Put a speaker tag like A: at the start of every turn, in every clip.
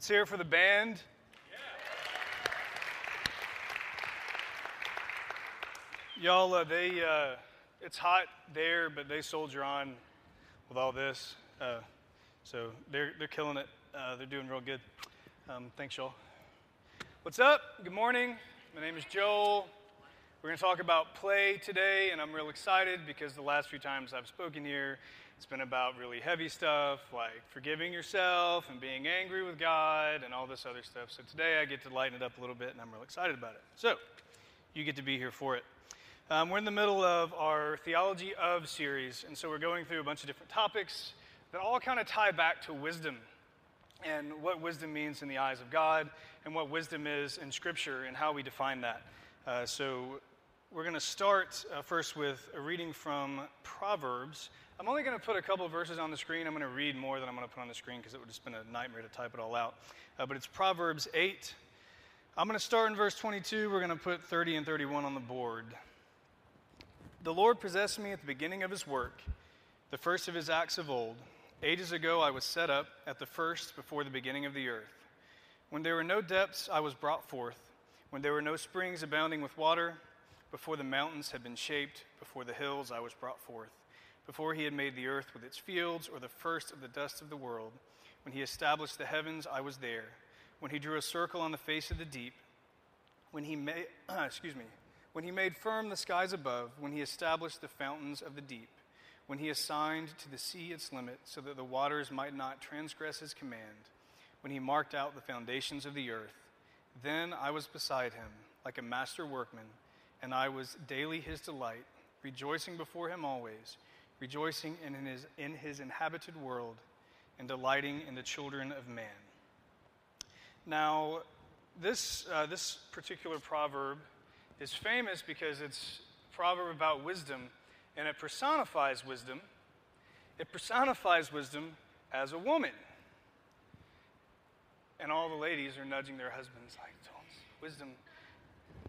A: Let's hear it for the band. Y'all, uh, they, uh, it's hot there, but they soldier on with all this. Uh, so they're, they're killing it. Uh, they're doing real good. Um, thanks, y'all. What's up? Good morning. My name is Joel. We're going to talk about play today, and I'm real excited because the last few times I've spoken here, it's been about really heavy stuff like forgiving yourself and being angry with God and all this other stuff. So today I get to lighten it up a little bit, and I'm real excited about it. So you get to be here for it. Um, we're in the middle of our Theology of series, and so we're going through a bunch of different topics that all kind of tie back to wisdom and what wisdom means in the eyes of God and what wisdom is in Scripture and how we define that. Uh, so we're going to start uh, first with a reading from Proverbs. I'm only going to put a couple verses on the screen. I'm going to read more than I'm going to put on the screen because it would just been a nightmare to type it all out. Uh, but it's Proverbs 8. I'm going to start in verse 22. We're going to put 30 and 31 on the board. The Lord possessed me at the beginning of his work, the first of his acts of old. Ages ago I was set up at the first before the beginning of the earth. When there were no depths, I was brought forth. When there were no springs abounding with water, before the mountains had been shaped, before the hills I was brought forth. Before he had made the earth with its fields, or the first of the dust of the world, when he established the heavens, I was there. When he drew a circle on the face of the deep, when he made, excuse me, when he made firm the skies above, when he established the fountains of the deep, when he assigned to the sea its limit so that the waters might not transgress his command, when he marked out the foundations of the earth, then I was beside him like a master workman, and I was daily his delight, rejoicing before him always, rejoicing in his, in his inhabited world, and delighting in the children of man. Now, this, uh, this particular proverb is famous because it's a proverb about wisdom and it personifies wisdom. It personifies wisdom as a woman. And all the ladies are nudging their husbands like, wisdom.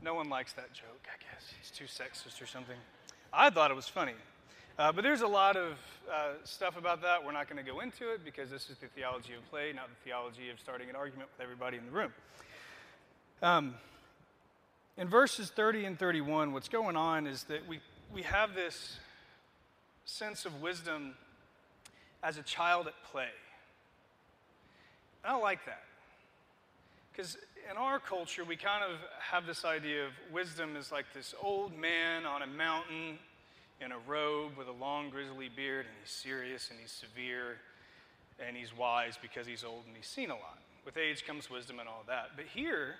A: No one likes that joke, I guess. He's too sexist or something. I thought it was funny. Uh, but there's a lot of uh, stuff about that. We're not going to go into it because this is the theology of play, not the theology of starting an argument with everybody in the room. Um, in verses 30 and 31, what's going on is that we, we have this sense of wisdom as a child at play. I don't like that. Because in our culture, we kind of have this idea of wisdom as like this old man on a mountain in a robe with a long grizzly beard, and he's serious and he's severe and he's wise because he's old and he's seen a lot. With age comes wisdom and all that. But here,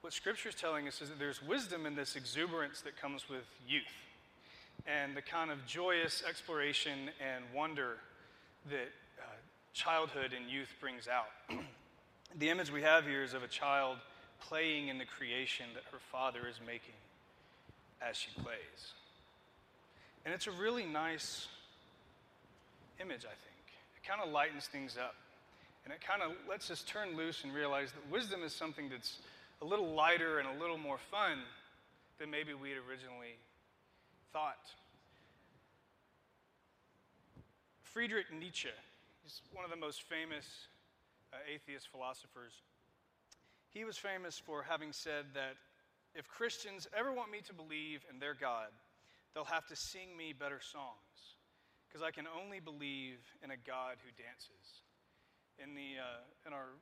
A: what Scripture is telling us is that there's wisdom in this exuberance that comes with youth and the kind of joyous exploration and wonder that uh, childhood and youth brings out. the image we have here is of a child playing in the creation that her father is making as she plays. And it's a really nice image, I think. It kind of lightens things up. And it kind of lets us turn loose and realize that wisdom is something that's a little lighter and a little more fun than maybe we'd originally thought. Friedrich Nietzsche, he's one of the most famous uh, atheist philosophers. He was famous for having said that if Christians ever want me to believe in their God, they'll have to sing me better songs because I can only believe in a God who dances. In, the, uh, in our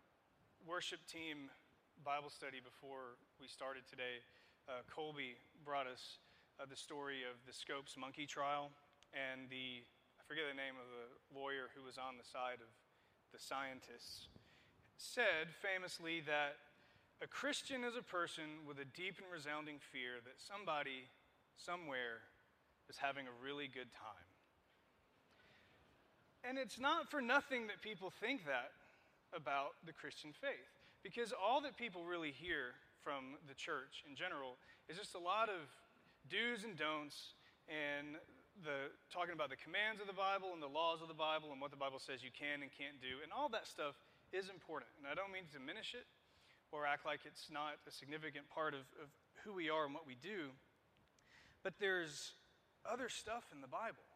A: worship team Bible study before we started today, uh, Colby brought us uh, the story of the Scopes monkey trial and the, I forget the name of the lawyer who was on the side of the scientists, said famously that a Christian is a person with a deep and resounding fear that somebody, somewhere, is having a really good time. And it's not for nothing that people think that about the Christian faith. Because all that people really hear from the church in general is just a lot of do's and don'ts and the talking about the commands of the Bible and the laws of the Bible and what the Bible says you can and can't do. And all that stuff is important. And I don't mean to diminish it or act like it's not a significant part of, of who we are and what we do. But there's other stuff in the Bible.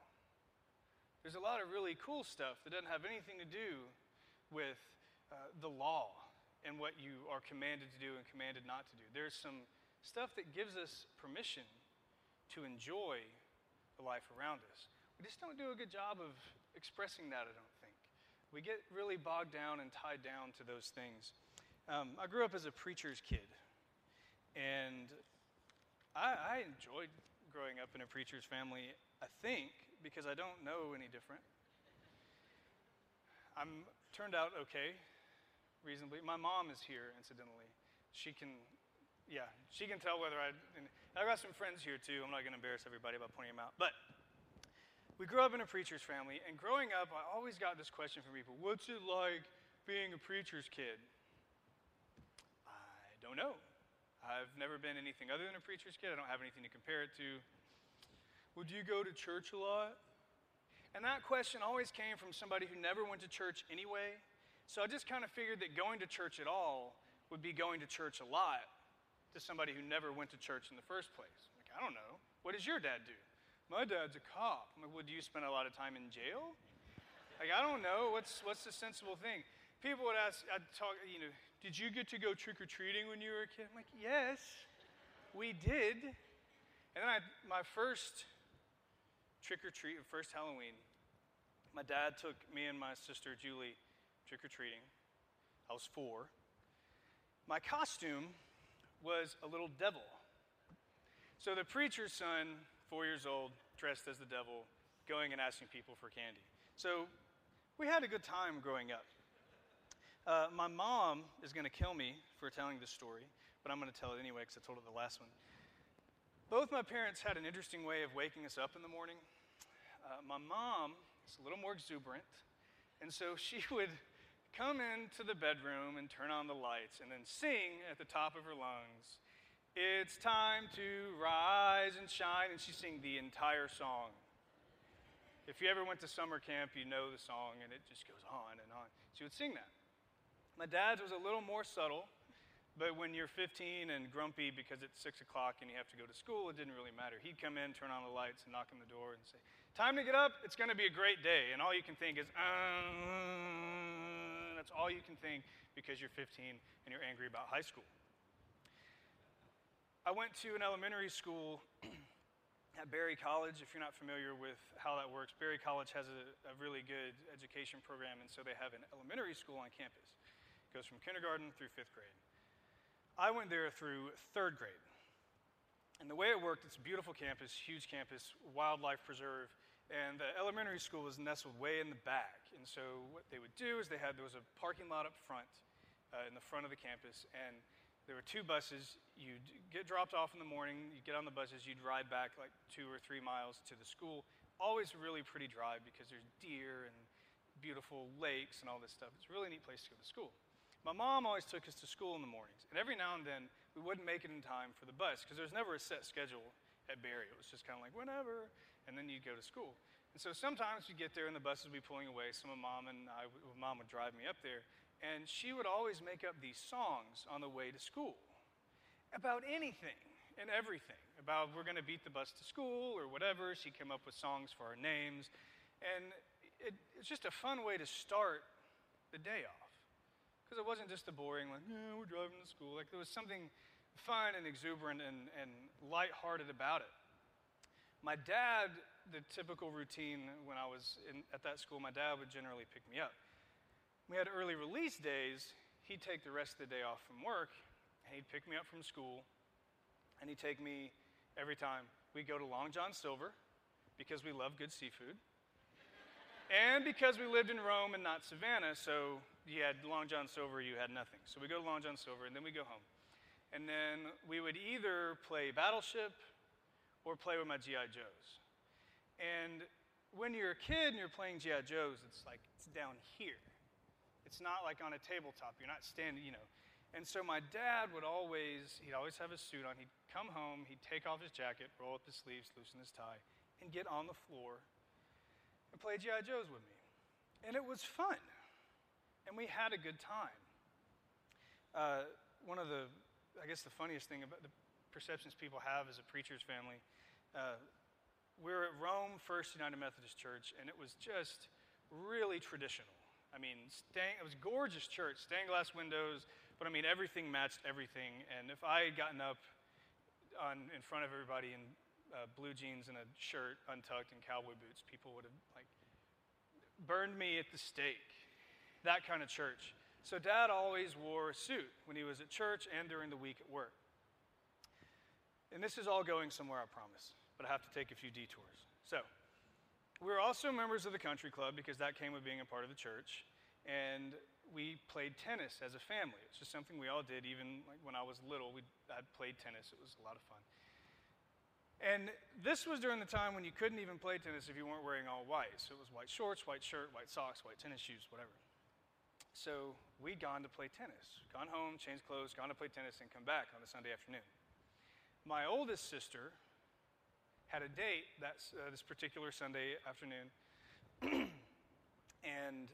A: There's a lot of really cool stuff that doesn't have anything to do with uh, the law and what you are commanded to do and commanded not to do. There's some stuff that gives us permission to enjoy the life around us. We just don't do a good job of expressing that, I don't think. We get really bogged down and tied down to those things. Um, I grew up as a preacher's kid, and I, I enjoyed growing up in a preacher's family, I think, because I don't know any different. I'm turned out okay, reasonably. My mom is here, incidentally. She can, yeah, she can tell whether I. I've got some friends here too. I'm not going to embarrass everybody by pointing them out, but we grew up in a preacher's family, and growing up, I always got this question from people: What's it like being a preacher's kid? I don't know. I've never been anything other than a preacher's kid. I don't have anything to compare it to. Would you go to church a lot? And that question always came from somebody who never went to church anyway. So I just kind of figured that going to church at all would be going to church a lot to somebody who never went to church in the first place. Like, I don't know. What does your dad do? My dad's a cop. I'm like, well, do you spend a lot of time in jail? Like, I don't know. What's, what's the sensible thing? People would ask, I'd talk, you know, did you get to go trick or treating when you were a kid? I'm like, yes, we did. And then I, my first trick or treat, first Halloween, my dad took me and my sister Julie trick or treating. I was four. My costume was a little devil. So the preacher's son, four years old, dressed as the devil, going and asking people for candy. So we had a good time growing up. Uh, my mom is going to kill me for telling this story, but I'm going to tell it anyway because I told it the last one. Both my parents had an interesting way of waking us up in the morning. Uh, my mom is a little more exuberant, and so she would come into the bedroom and turn on the lights and then sing at the top of her lungs, It's time to rise and shine. And she'd sing the entire song. If you ever went to summer camp, you know the song, and it just goes on and on. She would sing that. My dad's was a little more subtle, but when you're 15 and grumpy because it's 6 o'clock and you have to go to school, it didn't really matter. He'd come in, turn on the lights, and knock on the door and say, Time to get up, it's going to be a great day. And all you can think is, uh, that's all you can think because you're 15 and you're angry about high school. I went to an elementary school at Berry College. If you're not familiar with how that works, Berry College has a, a, really good education program, and so they have an elementary school on campus. It goes from kindergarten through fifth grade. I went there through third grade. And the way it worked, it's a beautiful campus, huge campus, wildlife preserve. And the elementary school was nestled way in the back. And so what they would do is they had, there was a parking lot up front, uh, in the front of the campus, and there were two buses. You'd get dropped off in the morning, you'd get on the buses, you'd ride back like two or three miles to the school. Always really pretty drive because there's deer and beautiful lakes and all this stuff. It's a really neat place to go to school. My mom always took us to school in the mornings, and every now and then we wouldn't make it in time for the bus because there's never a set schedule at Berry. It was just kind of like whenever, and then you'd go to school. And so sometimes you get there and the bus would be pulling away. Some of mom and I, mom would drive me up there, and she would always make up these songs on the way to school about anything and everything. About we're going to beat the bus to school or whatever. She came up with songs for our names, and it, it's just a fun way to start the day off because it wasn't just the boring like yeah we're driving to school. Like there was something fun and exuberant and, and lighthearted about it. My dad, the typical routine when I was in, at that school, my dad would generally pick me up. We had early release days. He'd take the rest of the day off from work, and he'd pick me up from school, and he'd take me every time. We'd go to Long John Silver because we love good seafood, and because we lived in Rome and not Savannah, so you had Long John Silver, you had nothing. So we go to Long John Silver, and then we go home. And then we would either play Battleship or play with my G.I. Joes. And when you're a kid and you're playing G.I. Joes, it's like it's down here. It's not like on a tabletop. You're not standing, you know. And so my dad would always, he'd always have his suit on. He'd come home, he'd take off his jacket, roll up his sleeves, loosen his tie, and get on the floor and play G.I. Joes with me. And it was fun. And we had a good time. Uh, one of the I guess the funniest thing about the perceptions people have as a preacher's family, uh, we are at Rome First United Methodist Church, and it was just really traditional. I mean, it was gorgeous church, stained glass windows, but I mean, everything matched everything. And if I had gotten up on, in front of everybody in uh, blue jeans and a shirt untucked and cowboy boots, people would have like burned me at the stake. That kind of church. So dad always wore a suit when he was at church and during the week at work. And this is all going somewhere, I promise, but I have to take a few detours. So, we were also members of the country club because that came with being a part of the church. And we played tennis as a family. It's just something we all did, even like when I was little. We had played tennis. It was a lot of fun. And this was during the time when you couldn't even play tennis if you weren't wearing all white. So it was white shorts, white shirt, white socks, white tennis shoes, whatever. So we'd gone to play tennis, gone home, changed clothes, gone to play tennis, and come back on a Sunday afternoon. My oldest sister had a date that, uh, this particular Sunday afternoon, and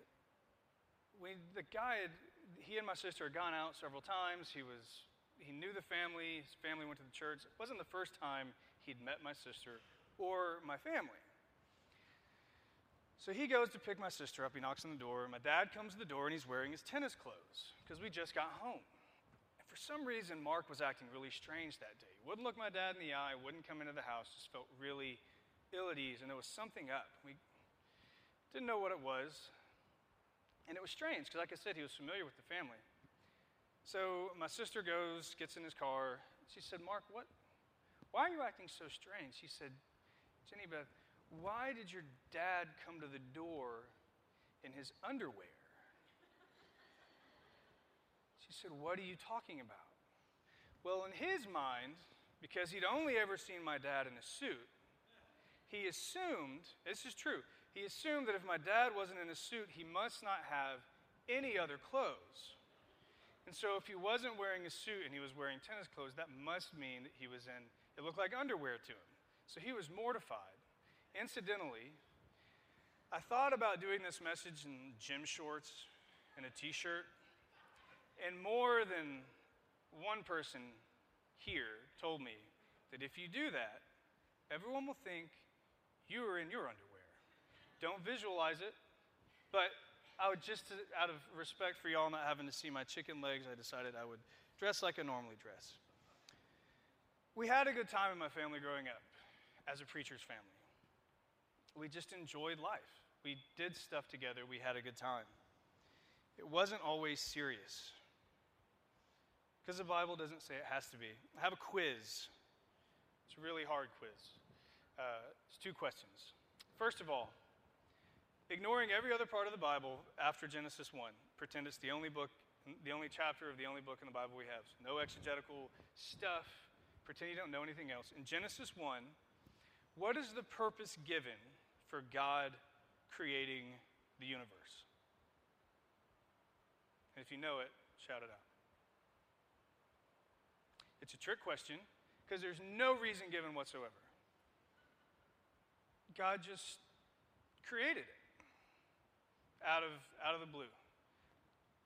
A: we, the guy had, he and my sister had gone out several times. He was, he knew the family. His family went to the church. It wasn't the first time he'd met my sister or my family. So he goes to pick my sister up. He knocks on the door. My dad comes to the door and he's wearing his tennis clothes because we just got home. And for some reason, Mark was acting really strange that day. He wouldn't look my dad in the eye, wouldn't come into the house, just felt really ill at ease, and there was something up. We didn't know what it was. And it was strange because, like I said, he was familiar with the family. So my sister goes, gets in his car. She said, Mark, what? Why are you acting so strange? He said, Jenny Beth, why did your dad come to the door in his underwear? She said, What are you talking about? Well, in his mind, because he'd only ever seen my dad in a suit, he assumed, this is true, he assumed that if my dad wasn't in a suit, he must not have any other clothes. And so if he wasn't wearing a suit and he was wearing tennis clothes, that must mean that he was in, it looked like underwear to him. So he was mortified. Incidentally, I thought about doing this message in gym shorts and a t shirt, and more than one person here told me that if you do that, everyone will think you are in your underwear. Don't visualize it. But I would just, out of respect for y'all not having to see my chicken legs, I decided I would dress like I normally dress. We had a good time in my family growing up as a preacher's family. We just enjoyed life. We did stuff together. We had a good time. It wasn't always serious. Because the Bible doesn't say it has to be. I have a quiz. It's a really hard quiz. Uh, it's two questions. First of all, ignoring every other part of the Bible after Genesis 1. Pretend it's the only book, the only chapter of the only book in the Bible we have. So no exegetical stuff. Pretend you don't know anything else. In Genesis 1, what is the purpose given for God creating the universe? And if you know it, shout it out. It's a trick question because there's no reason given whatsoever. God just created it out of, out of the blue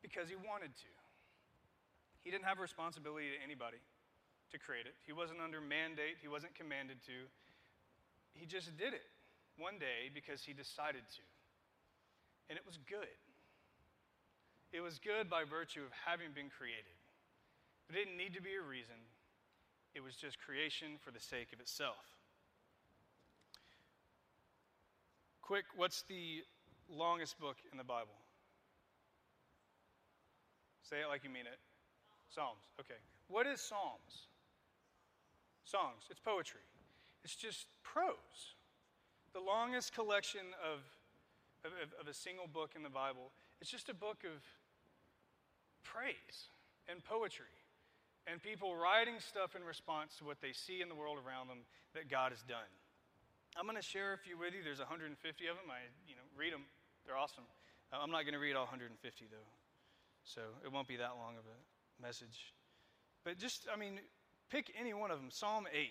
A: because he wanted to. He didn't have a responsibility to anybody to create it, he wasn't under mandate, he wasn't commanded to. He just did it one day because he decided to. And it was good. It was good by virtue of having been created. It didn't need to be a reason, it was just creation for the sake of itself. Quick, what's the longest book in the Bible? Say it like you mean it. Psalms. Okay. What is Psalms? Songs. It's poetry. It's just prose. The longest collection of, of, of a single book in the Bible. It's just a book of praise and poetry and people writing stuff in response to what they see in the world around them that God has done. I'm going to share a few with you. There's 150 of them. I, you know, read them. They're awesome. Uh, I'm not going to read all 150, though, so it won't be that long of a message. But just, I mean, pick any one of them. Psalm 8.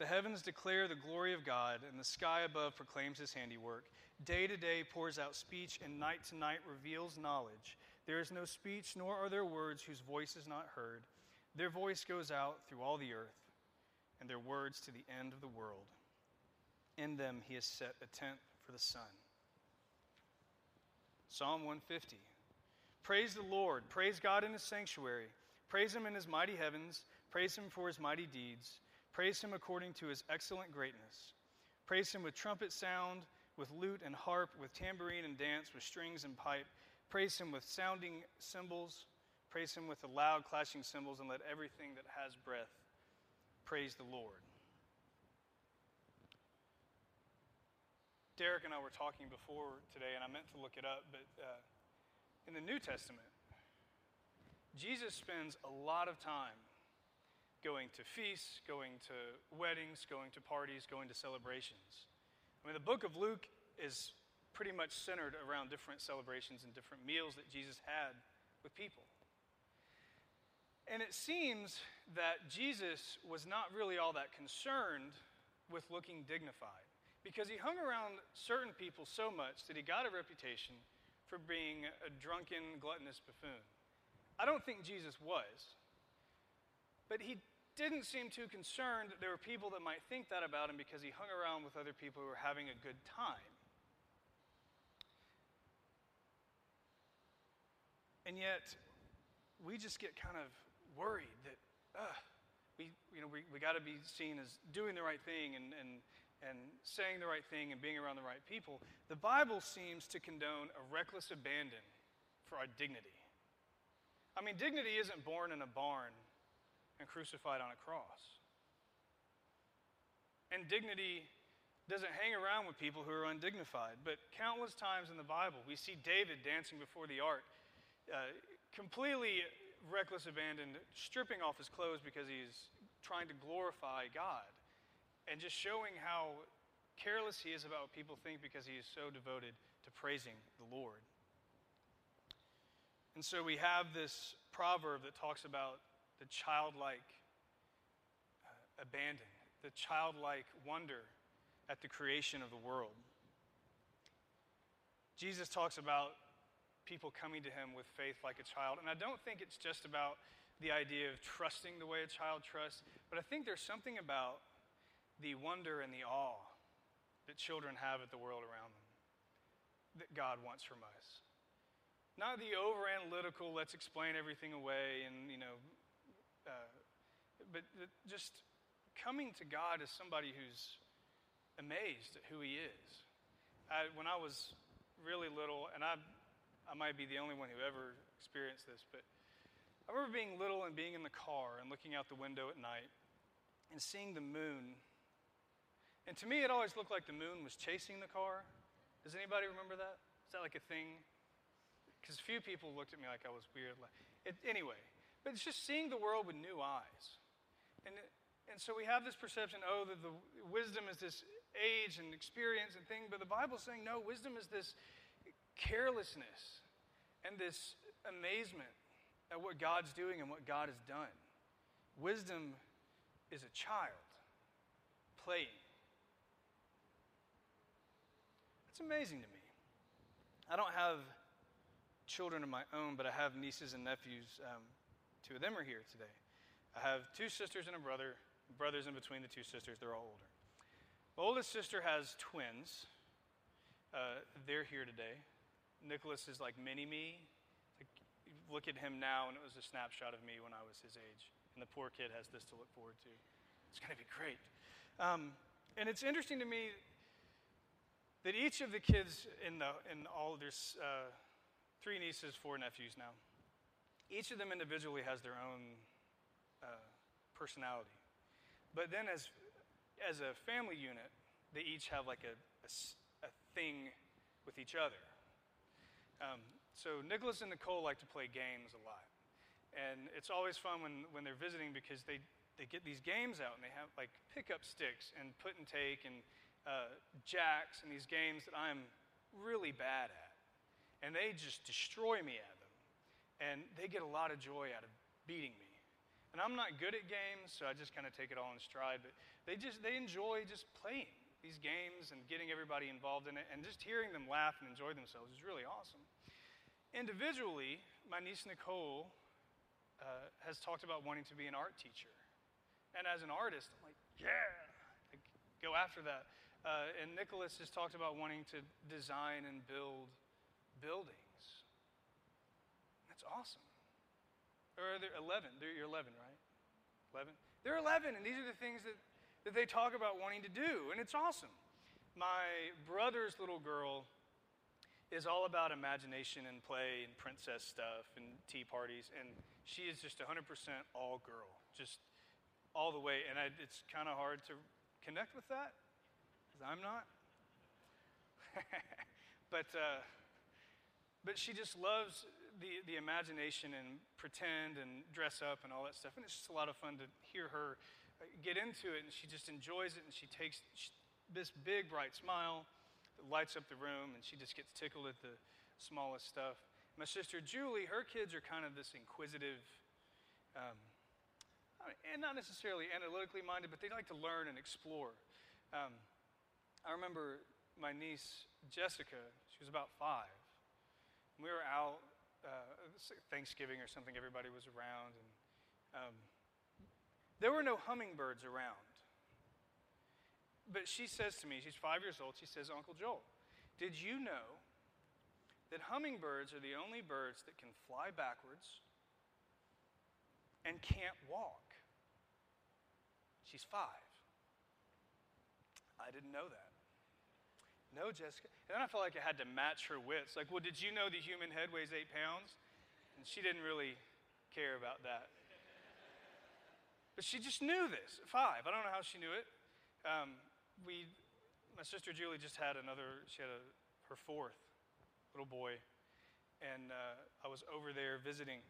A: The heavens declare the glory of God, and the sky above proclaims his handiwork. Day to day pours out speech, and night to night reveals knowledge. There is no speech, nor are there words whose voice is not heard. Their voice goes out through all the earth, and their words to the end of the world. In them he has set a tent for the sun. Psalm 150 Praise the Lord, praise God in his sanctuary, praise him in his mighty heavens, praise him for his mighty deeds, praise him according to his excellent greatness. Praise him with trumpet sound, with lute and harp, with tambourine and dance, with strings and pipe. Praise him with sounding cymbals. Praise him with the loud clashing cymbals, and let everything that has breath praise the Lord. Derek and I were talking before today, and I meant to look it up, but uh, in the New Testament, Jesus spends a lot of time going to feasts, going to weddings, going to parties, going to celebrations. I mean, the book of Luke is pretty much centered around different celebrations and different meals that Jesus had with people. And it seems that Jesus was not really all that concerned with looking dignified because he hung around certain people so much that he got a reputation for being a drunken, gluttonous buffoon. I don't think Jesus was, but he didn't seem too concerned that there were people that might think that about him because he hung around with other people who were having a good time. And yet, we just get kind of worried that, we, you know, we, we got to be seen as doing the right thing and, and, and saying the right thing and being around the right people. The Bible seems to condone a reckless abandon for our dignity. I mean, dignity isn't born in a barn and crucified on a cross. And dignity doesn't hang around with people who are undignified. But countless times in the Bible, we see David dancing before the ark, uh, completely reckless abandon, stripping off his clothes because he's trying to glorify God, and just showing how careless he is about what people think because he is so devoted to praising the Lord. And so we have this proverb that talks about the childlike uh, abandon, the childlike wonder at the creation of the world. Jesus talks about people coming to him with faith like a child. And I don't think it's just about the idea of trusting the way a child trusts, but I think there's something about the wonder and the awe that children have at the world around them that God wants from us. Not the over analytical, let's explain everything away, and, you know, but just coming to God as somebody who's amazed at who He is. I, when I was really little, and I I might be the only one who ever experienced this, but I remember being little and being in the car and looking out the window at night and seeing the moon. And to me, it always looked like the moon was chasing the car. Does anybody remember that? Is that like a thing? Because few people looked at me like I was weird. It, anyway, but it's just seeing the world with new eyes. And, and so we have this perception oh, that the wisdom is this age and experience and thing, but the Bible's saying no, wisdom is this carelessness and this amazement at what God's doing and what God has done. Wisdom is a child playing. It's amazing to me. I don't have children of my own, but I have nieces and nephews. Um, two of them are here today. I have two sisters and a brother. Brothers in between the two sisters, they're all older. My oldest sister has twins. Uh, they're here today. Nicholas is like mini me. Like, look at him now, and it was a snapshot of me when I was his age. And the poor kid has this to look forward to. It's going to be great. Um, and it's interesting to me that each of the kids in, the, in all there's uh, three nieces, four nephews now. Each of them individually has their own uh, personality. But then, as, as a family unit, they each have like a, a, a thing with each other. Um, so Nicholas and Nicole like to play games a lot. And it's always fun when, when they're visiting because they, they get these games out and they have like pickup sticks and put and take and uh, jacks and these games that I'm really bad at. And they just destroy me at them. And they get a lot of joy out of beating me. And I'm not good at games, so I just kind of take it all in stride. But they just they enjoy just playing these games and getting everybody involved in it, and just hearing them laugh and enjoy themselves is really awesome. Individually, my niece Nicole uh, has talked about wanting to be an art teacher, and as an artist, I'm like, yeah, go after that. Uh, and Nicholas has talked about wanting to design and build buildings. That's awesome. Or they're 11. They're, you're 11, right? 11? They're 11, and these are the things that, that they talk about wanting to do, and it's awesome. My brother's little girl is all about imagination and play and princess stuff and tea parties, and she is just 100% all girl, just all the way. And I, it's kind of hard to connect with that because I'm not. but, uh, but she just loves the, the imagination and pretend and dress up and all that stuff. And it's just a lot of fun to hear her uh, get into it. And she just enjoys it. And she takes this big, bright smile that lights up the room. And she just gets tickled at the smallest stuff. My sister Julie, her kids are kind of this inquisitive, um, and not necessarily analytically minded, but they like to learn and explore. Um, I remember my niece Jessica, she was about five. We were out uh, Thanksgiving or something, everybody was around, and um, there were no hummingbirds around. But she says to me, she's five years old, she says, Uncle Joel, did you know that hummingbirds are the only birds that can fly backwards and can't walk? She's five. I didn't know that. No, Jessica. And then I felt like I had to match her wits. Like, well, did you know the human head weighs eight pounds? And she didn't really care about that. But she just knew this five. I don't know how she knew it. Um, we, my sister Julie just had another, she had a, her fourth little boy. And uh, I was over there visiting.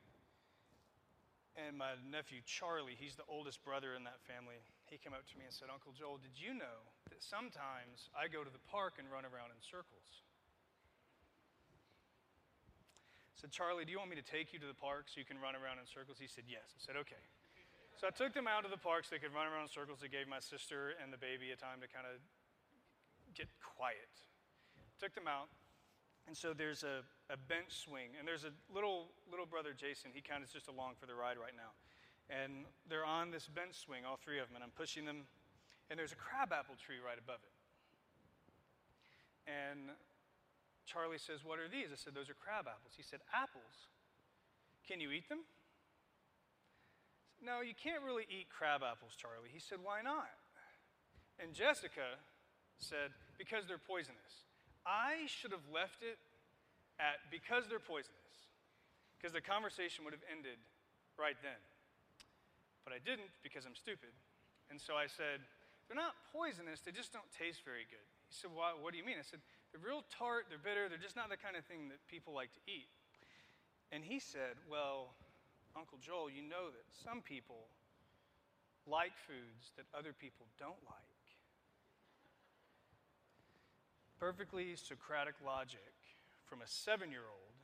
A: And my nephew Charlie, he's the oldest brother in that family, he came up to me and said, Uncle Joel, did you know that sometimes I go to the park and run around in circles? I said, Charlie, do you want me to take you to the park so you can run around in circles? He said, Yes. I said, Okay. So I took them out to the park so they could run around in circles. It gave my sister and the baby a time to kind of get quiet. Took them out. And so there's a, a bench swing, and there's a little little brother Jason. He kind of is just along for the ride right now and they're on this bench swing, all three of them, and I'm pushing them, and there's a crabapple tree right above it. And Charlie says, What are these? I said, Those are crab apples. He said, Apples? Can you eat them? Said, no, you can't really eat crab apples, Charlie. He said, Why not? And Jessica said, Because they're poisonous. I should have left it at because they're poisonous, because the conversation would have ended right then. But I didn't because I'm stupid. And so I said, They're not poisonous, they just don't taste very good. He said, well, What do you mean? I said, They're real tart, they're bitter, they're just not the kind of thing that people like to eat. And he said, Well, Uncle Joel, you know that some people like foods that other people don't like. Perfectly Socratic logic from a seven year old,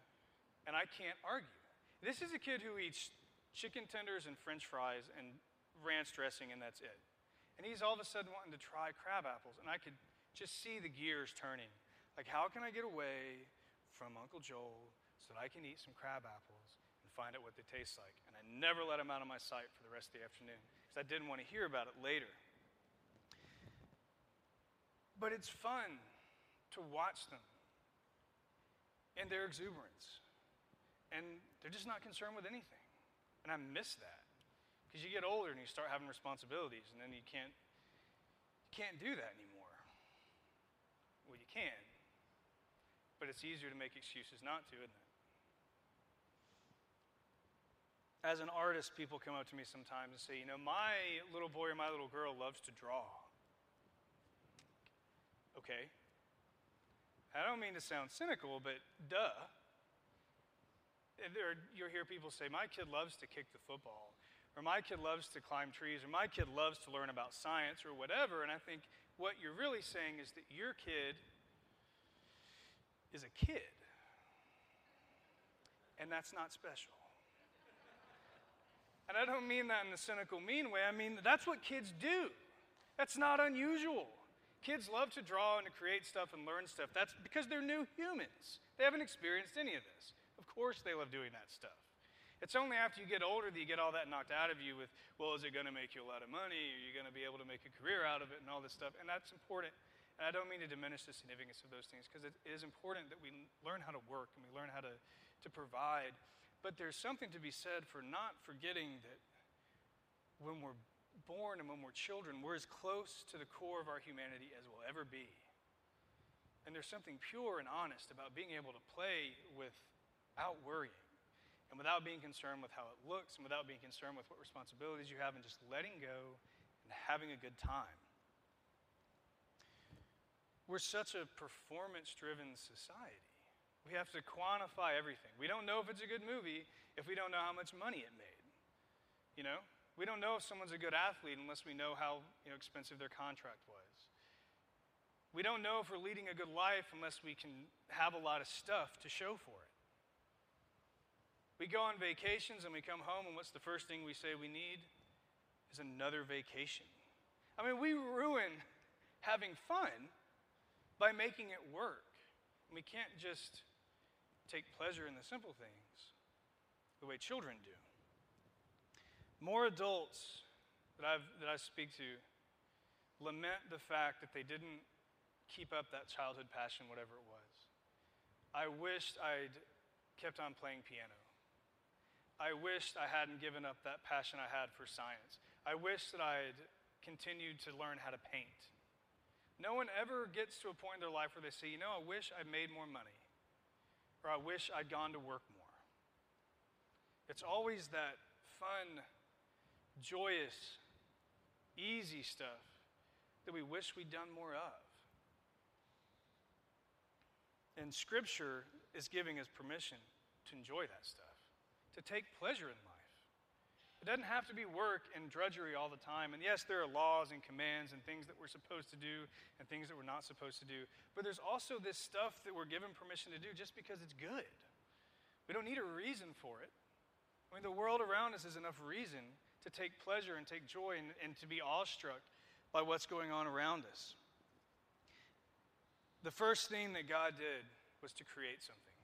A: and I can't argue. This is a kid who eats chicken tenders and french fries and ranch dressing, and that's it. And he's all of a sudden wanting to try crab apples. And I could just see the gears turning. Like, how can I get away from Uncle Joel so that I can eat some crab apples and find out what they taste like? And I never let him out of my sight for the rest of the afternoon because I didn't want to hear about it later. But it's fun to watch them and their exuberance. And they're just not concerned with anything. And I miss that. Because you get older and you start having responsibilities, and then you can't, you can't do that anymore. Well, you can, but it's easier to make excuses not to, isn't it? As an artist, people come up to me sometimes and say, you know, my little boy or my little girl loves to draw. Okay. I don't mean to sound cynical, but duh there, you'll hear people say, My kid loves to kick the football, or my kid loves to climb trees, or my kid loves to learn about science, or whatever. And I think what you're really saying is that your kid is a kid. and that's not special. And I don't mean that in a cynical, mean way. I mean, that's what kids do. That's not unusual. Kids love to draw and to create stuff and learn stuff. That's because they're new humans. They haven't experienced any of this. Of course, they love doing that stuff. It's only after you get older that you get all that knocked out of you with, well, is it going to make you a lot of money? Are you going to be able to make a career out of it and all this stuff? And that's important. And I don't mean to diminish the significance of those things because it is important that we learn how to work and we learn how to, to provide. But there's something to be said for not forgetting that when we're born and when we're children, we're as close to the core of our humanity as we'll ever be. And there's something pure and honest about being able to play without worrying and without being concerned with how it looks and without being concerned with what responsibilities you have and just letting go and having a good time. We're such a performance driven society. We have to quantify everything. We don't know if it's a good movie if we don't know how much money it made. You know? We don't know if someone's a good athlete unless we know how you know, expensive their contract was. We don't know if we're leading a good life unless we can have a lot of stuff to show for it. We go on vacations and we come home, and what's the first thing we say we need? Is another vacation. I mean, we ruin having fun by making it work. We can't just take pleasure in the simple things the way children do. More adults that, I've, that I speak to lament the fact that they didn't keep up that childhood passion, whatever it was. I wished I'd kept on playing piano. I wished I hadn't given up that passion I had for science. I wish that I'd continued to learn how to paint. No one ever gets to a point in their life where they say, you know, I wish I'd made more money, or I wish I'd gone to work more. It's always that fun, joyous, easy stuff that we wish we'd done more of. And Scripture is giving us permission to enjoy that stuff to take pleasure in life. It doesn't have to be work and drudgery all the time. And yes, there are laws and commands and things that we're supposed to do and things that we're not supposed to do. But there's also this stuff that we're given permission to do just because it's good. We don't need a reason for it. I mean, the world around us is enough reason to take pleasure and take joy and, and to be awestruck by what's going on around us. The first thing that God did was to create something.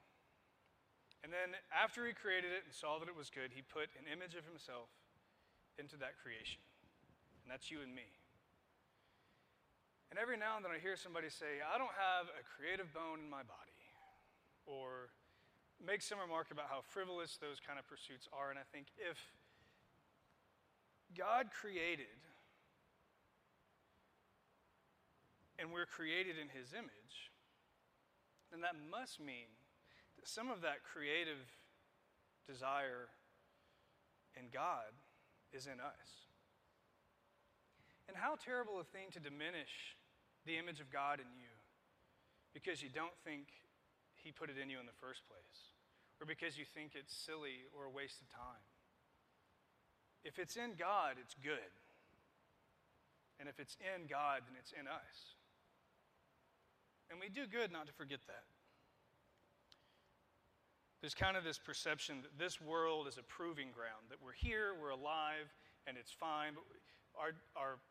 A: And then after he created it and saw that it was good, he put an image of himself into that creation. And that's you and me. And every now and then I hear somebody say, I don't have a creative bone in my body. Or make some remark about how frivolous those kind of pursuits are. And I think if God created and we're created in his image, then that must mean some of that creative desire in God is in us. And how terrible a thing to diminish the image of God in you because you don't think He put it in you in the first place, or because you think it's silly or a waste of time. If it's in God, it's good. And if it's in God, then it's in us. And we do good not to forget that. There's kind of this perception that this world is a proving ground, that we're here, we're alive, and it's fine. But our, our,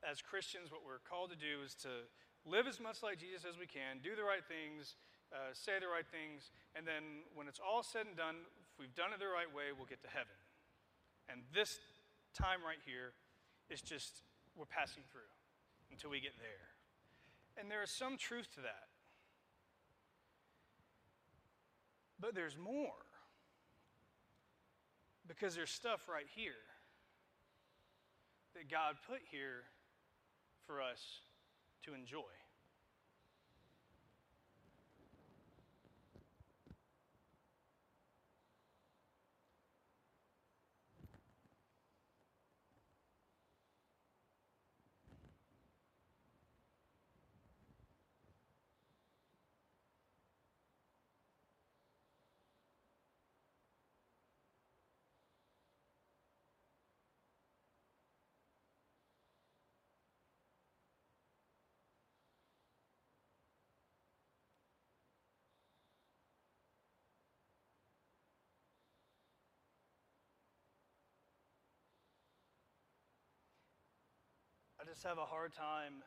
A: as Christians, what we're called to do is to live as much like Jesus as we can, do the right things, uh, say the right things, and then when it's all said and done, if we've done it the right way, we'll get to heaven. And this time right here is just, we're passing through until we get there. And there is some truth to that. But there's more. Because there's stuff right here that God put here for us to enjoy. Just have a hard time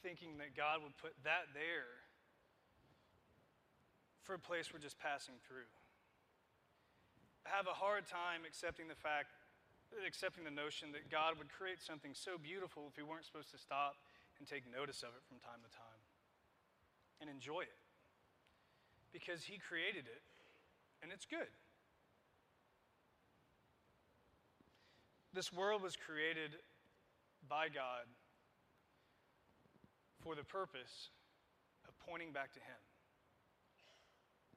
A: thinking that God would put that there for a place we're just passing through. I have a hard time accepting the fact, accepting the notion that God would create something so beautiful if we weren't supposed to stop and take notice of it from time to time and enjoy it. Because He created it, and it's good. This world was created by God for the purpose of pointing back to Him.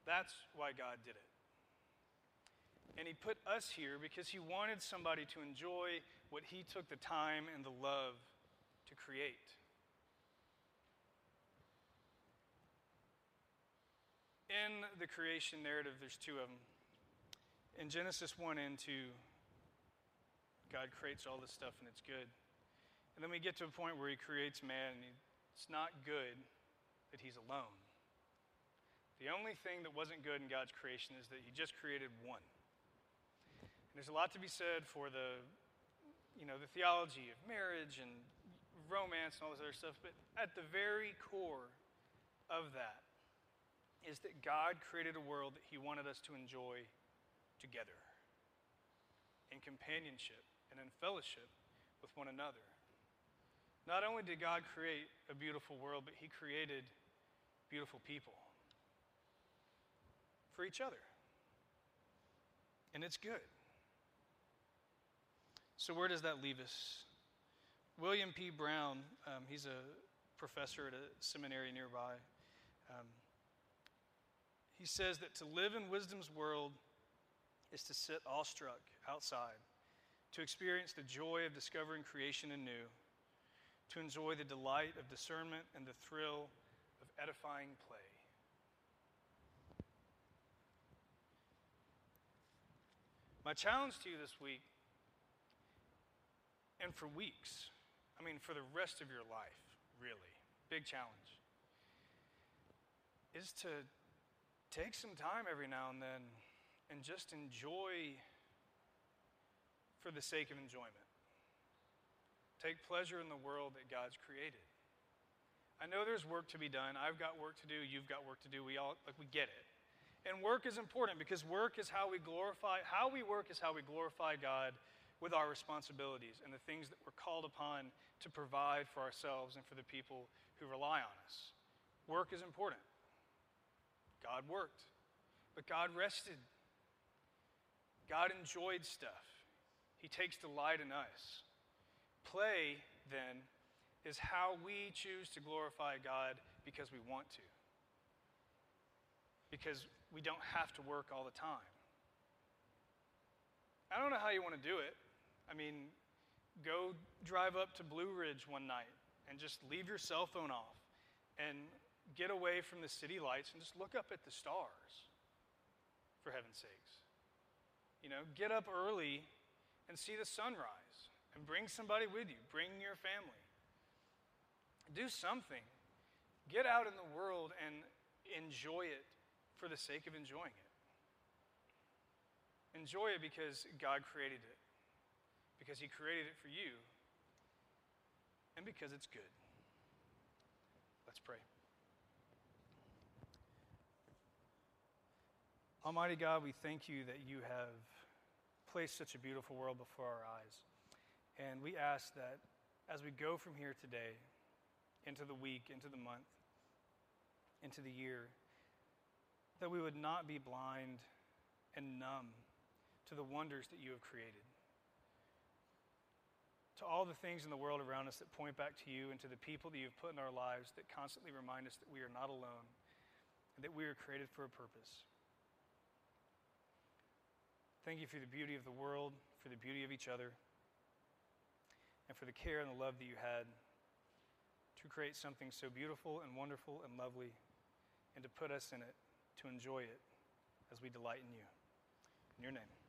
A: That's why God did it. And He put us here because He wanted somebody to enjoy what He took the time and the love to create. In the creation narrative, there's two of them. In Genesis 1 and 2, God creates all this stuff and it's good. And then we get to a point where He creates man and it's not good that He's alone. The only thing that wasn't good in God's creation is that He just created one. And there's a lot to be said for the, you know, the theology of marriage and romance and all this other stuff, but at the very core of that is that God created a world that He wanted us to enjoy together in companionship and in fellowship with one another. Not only did God create a beautiful world, but He created beautiful people for each other. And it's good. So, where does that leave us? William P. Brown, um, he's a professor at a seminary nearby. Um, he says that to live in wisdom's world is to sit awestruck outside, to experience the joy of discovering creation anew, to enjoy the delight of discernment and the thrill of edifying play. My challenge to you this week and for weeks. I mean, for the rest of your life, really, big challenge, is to take some time every now and then and just enjoy for the sake of enjoyment. Take pleasure in the world that God's created. I know there's work to be done. I've got work to do. You've got work to do. We all, like, we get it. And work is important because work is how we glorify, how we work is how we glorify God with our responsibilities and the things that we're called upon to provide for ourselves and for the people who rely on us. Work is important. God worked, but God rested. God enjoyed stuff. He takes delight in us. Play, then, is how we choose to glorify God because we want to, because we don't have to work all the time. I don't know how you want to do it. I mean, go drive up to Blue Ridge one night and just leave your cell phone off and get away from the city lights and just look up at the stars, for heaven's sakes. You know, get up early and see the sunrise and bring somebody with you, bring your family. Do something. Get out in the world and enjoy it for the sake of enjoying it. Enjoy it because God created it because He created it for you and because it's good. Let's pray. Almighty God, we thank you that you have placed such a beautiful world before our eyes. And we ask that as we go from here today into the week, into the month, into the year, that we would not be blind and numb to the wonders that you have created to all the things in the world around us that point back to you and to the people that you've put in our lives that constantly remind us that we are not alone and that we are created for a purpose. Thank you for the beauty of the world, for the beauty of each other, and for the care and the love that you had to create something so beautiful and wonderful and lovely and to put us in it, to enjoy it as we delight in you. In your name.